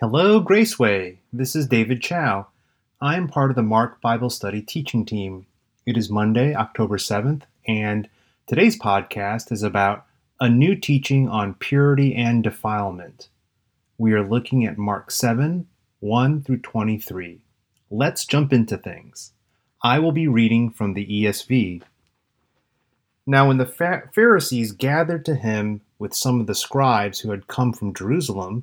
Hello, Graceway. This is David Chow. I am part of the Mark Bible Study teaching team. It is Monday, October 7th, and today's podcast is about a new teaching on purity and defilement. We are looking at Mark 7 1 through 23. Let's jump into things. I will be reading from the ESV. Now, when the Pharisees gathered to him with some of the scribes who had come from Jerusalem,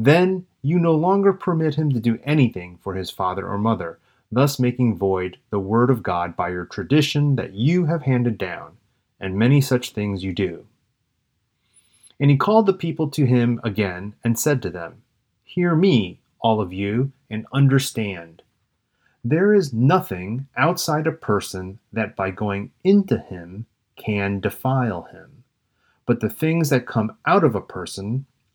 then you no longer permit him to do anything for his father or mother, thus making void the word of God by your tradition that you have handed down, and many such things you do. And he called the people to him again and said to them, Hear me, all of you, and understand. There is nothing outside a person that by going into him can defile him, but the things that come out of a person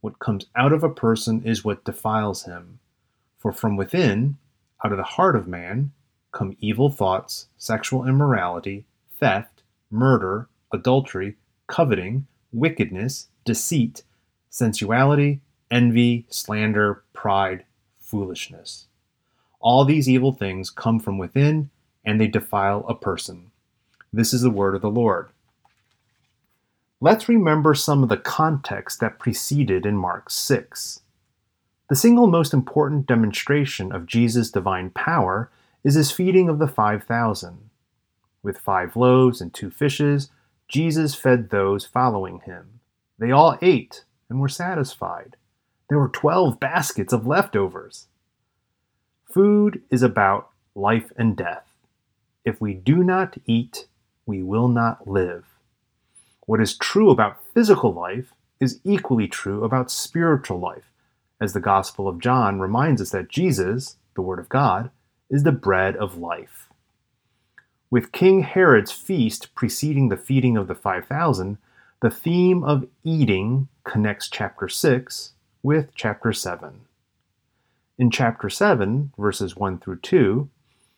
what comes out of a person is what defiles him. For from within, out of the heart of man, come evil thoughts, sexual immorality, theft, murder, adultery, coveting, wickedness, deceit, sensuality, envy, slander, pride, foolishness. All these evil things come from within, and they defile a person. This is the word of the Lord. Let's remember some of the context that preceded in Mark 6. The single most important demonstration of Jesus' divine power is his feeding of the 5,000. With five loaves and two fishes, Jesus fed those following him. They all ate and were satisfied. There were 12 baskets of leftovers. Food is about life and death. If we do not eat, we will not live. What is true about physical life is equally true about spiritual life, as the Gospel of John reminds us that Jesus, the Word of God, is the bread of life. With King Herod's feast preceding the feeding of the 5,000, the theme of eating connects chapter 6 with chapter 7. In chapter 7, verses 1 through 2,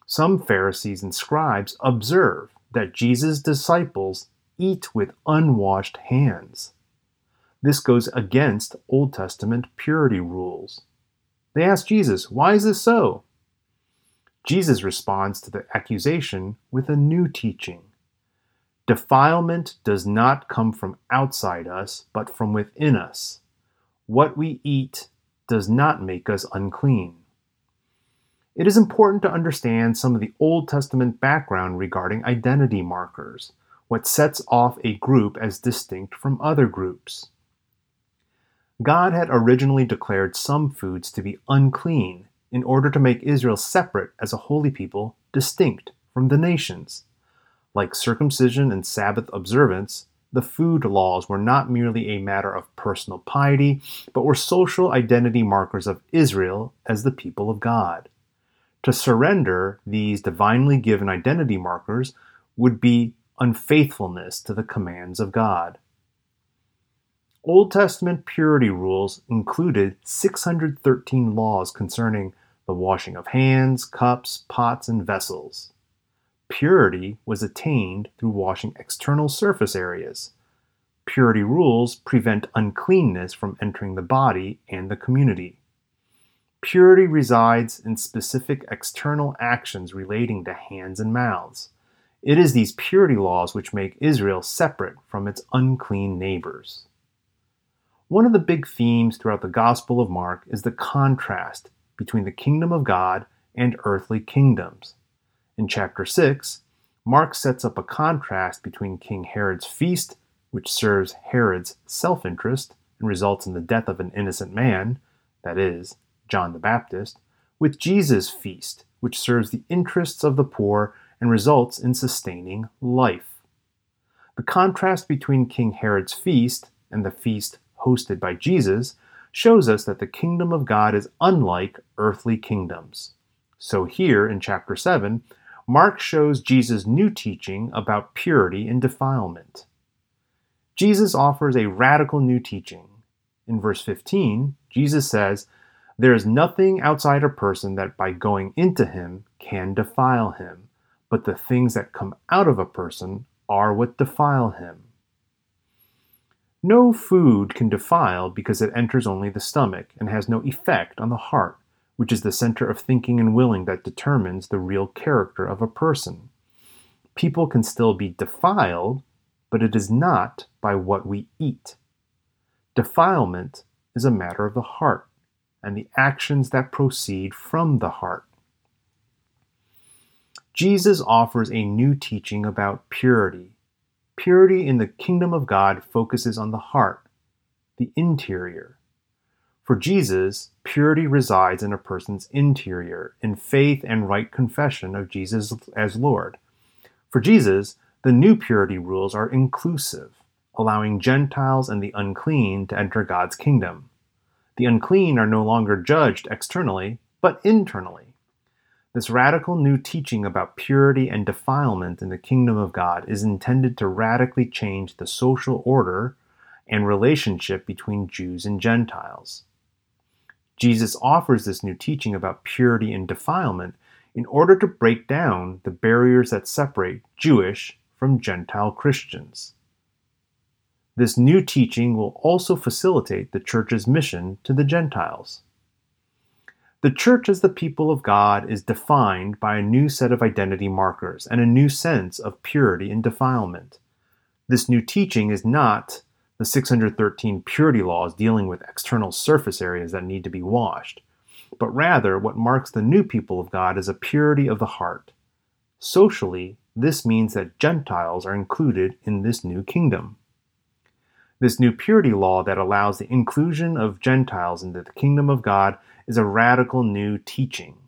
some Pharisees and scribes observe that Jesus' disciples eat with unwashed hands. This goes against Old Testament purity rules. They ask Jesus, Why is this so? Jesus responds to the accusation with a new teaching. Defilement does not come from outside us, but from within us. What we eat does not make us unclean. It is important to understand some of the Old Testament background regarding identity markers what sets off a group as distinct from other groups. God had originally declared some foods to be unclean in order to make Israel separate as a holy people, distinct from the nations. Like circumcision and Sabbath observance, the food laws were not merely a matter of personal piety, but were social identity markers of Israel as the people of God. To surrender these divinely given identity markers would be unfaithfulness to the commands of God. Old Testament purity rules included 613 laws concerning the washing of hands, cups, pots, and vessels. Purity was attained through washing external surface areas. Purity rules prevent uncleanness from entering the body and the community. Purity resides in specific external actions relating to hands and mouths. It is these purity laws which make Israel separate from its unclean neighbors. One of the big themes throughout the Gospel of Mark is the contrast between the kingdom of God and earthly kingdoms. In chapter 6, Mark sets up a contrast between King Herod's feast, which serves Herod's self interest and results in the death of an innocent man, that is, John the Baptist, with Jesus' feast, which serves the interests of the poor and results in sustaining life. The contrast between King Herod's feast and the feast hosted by Jesus shows us that the kingdom of God is unlike earthly kingdoms. So, here in chapter 7, Mark shows Jesus' new teaching about purity and defilement. Jesus offers a radical new teaching. In verse 15, Jesus says, There is nothing outside a person that by going into him can defile him, but the things that come out of a person are what defile him. No food can defile because it enters only the stomach and has no effect on the heart, which is the center of thinking and willing that determines the real character of a person. People can still be defiled, but it is not by what we eat. Defilement is a matter of the heart and the actions that proceed from the heart. Jesus offers a new teaching about purity Purity in the kingdom of God focuses on the heart, the interior. For Jesus, purity resides in a person's interior, in faith and right confession of Jesus as Lord. For Jesus, the new purity rules are inclusive, allowing Gentiles and the unclean to enter God's kingdom. The unclean are no longer judged externally, but internally. This radical new teaching about purity and defilement in the kingdom of God is intended to radically change the social order and relationship between Jews and Gentiles. Jesus offers this new teaching about purity and defilement in order to break down the barriers that separate Jewish from Gentile Christians. This new teaching will also facilitate the church's mission to the Gentiles. The church as the people of God is defined by a new set of identity markers and a new sense of purity and defilement. This new teaching is not the 613 purity laws dealing with external surface areas that need to be washed, but rather what marks the new people of God is a purity of the heart. Socially, this means that Gentiles are included in this new kingdom. This new purity law that allows the inclusion of Gentiles into the kingdom of God is a radical new teaching.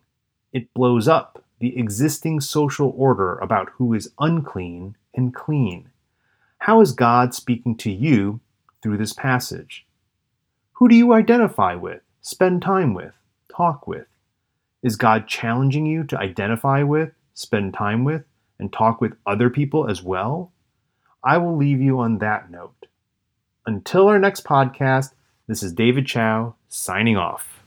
It blows up the existing social order about who is unclean and clean. How is God speaking to you through this passage? Who do you identify with, spend time with, talk with? Is God challenging you to identify with, spend time with, and talk with other people as well? I will leave you on that note. Until our next podcast, this is David Chow signing off.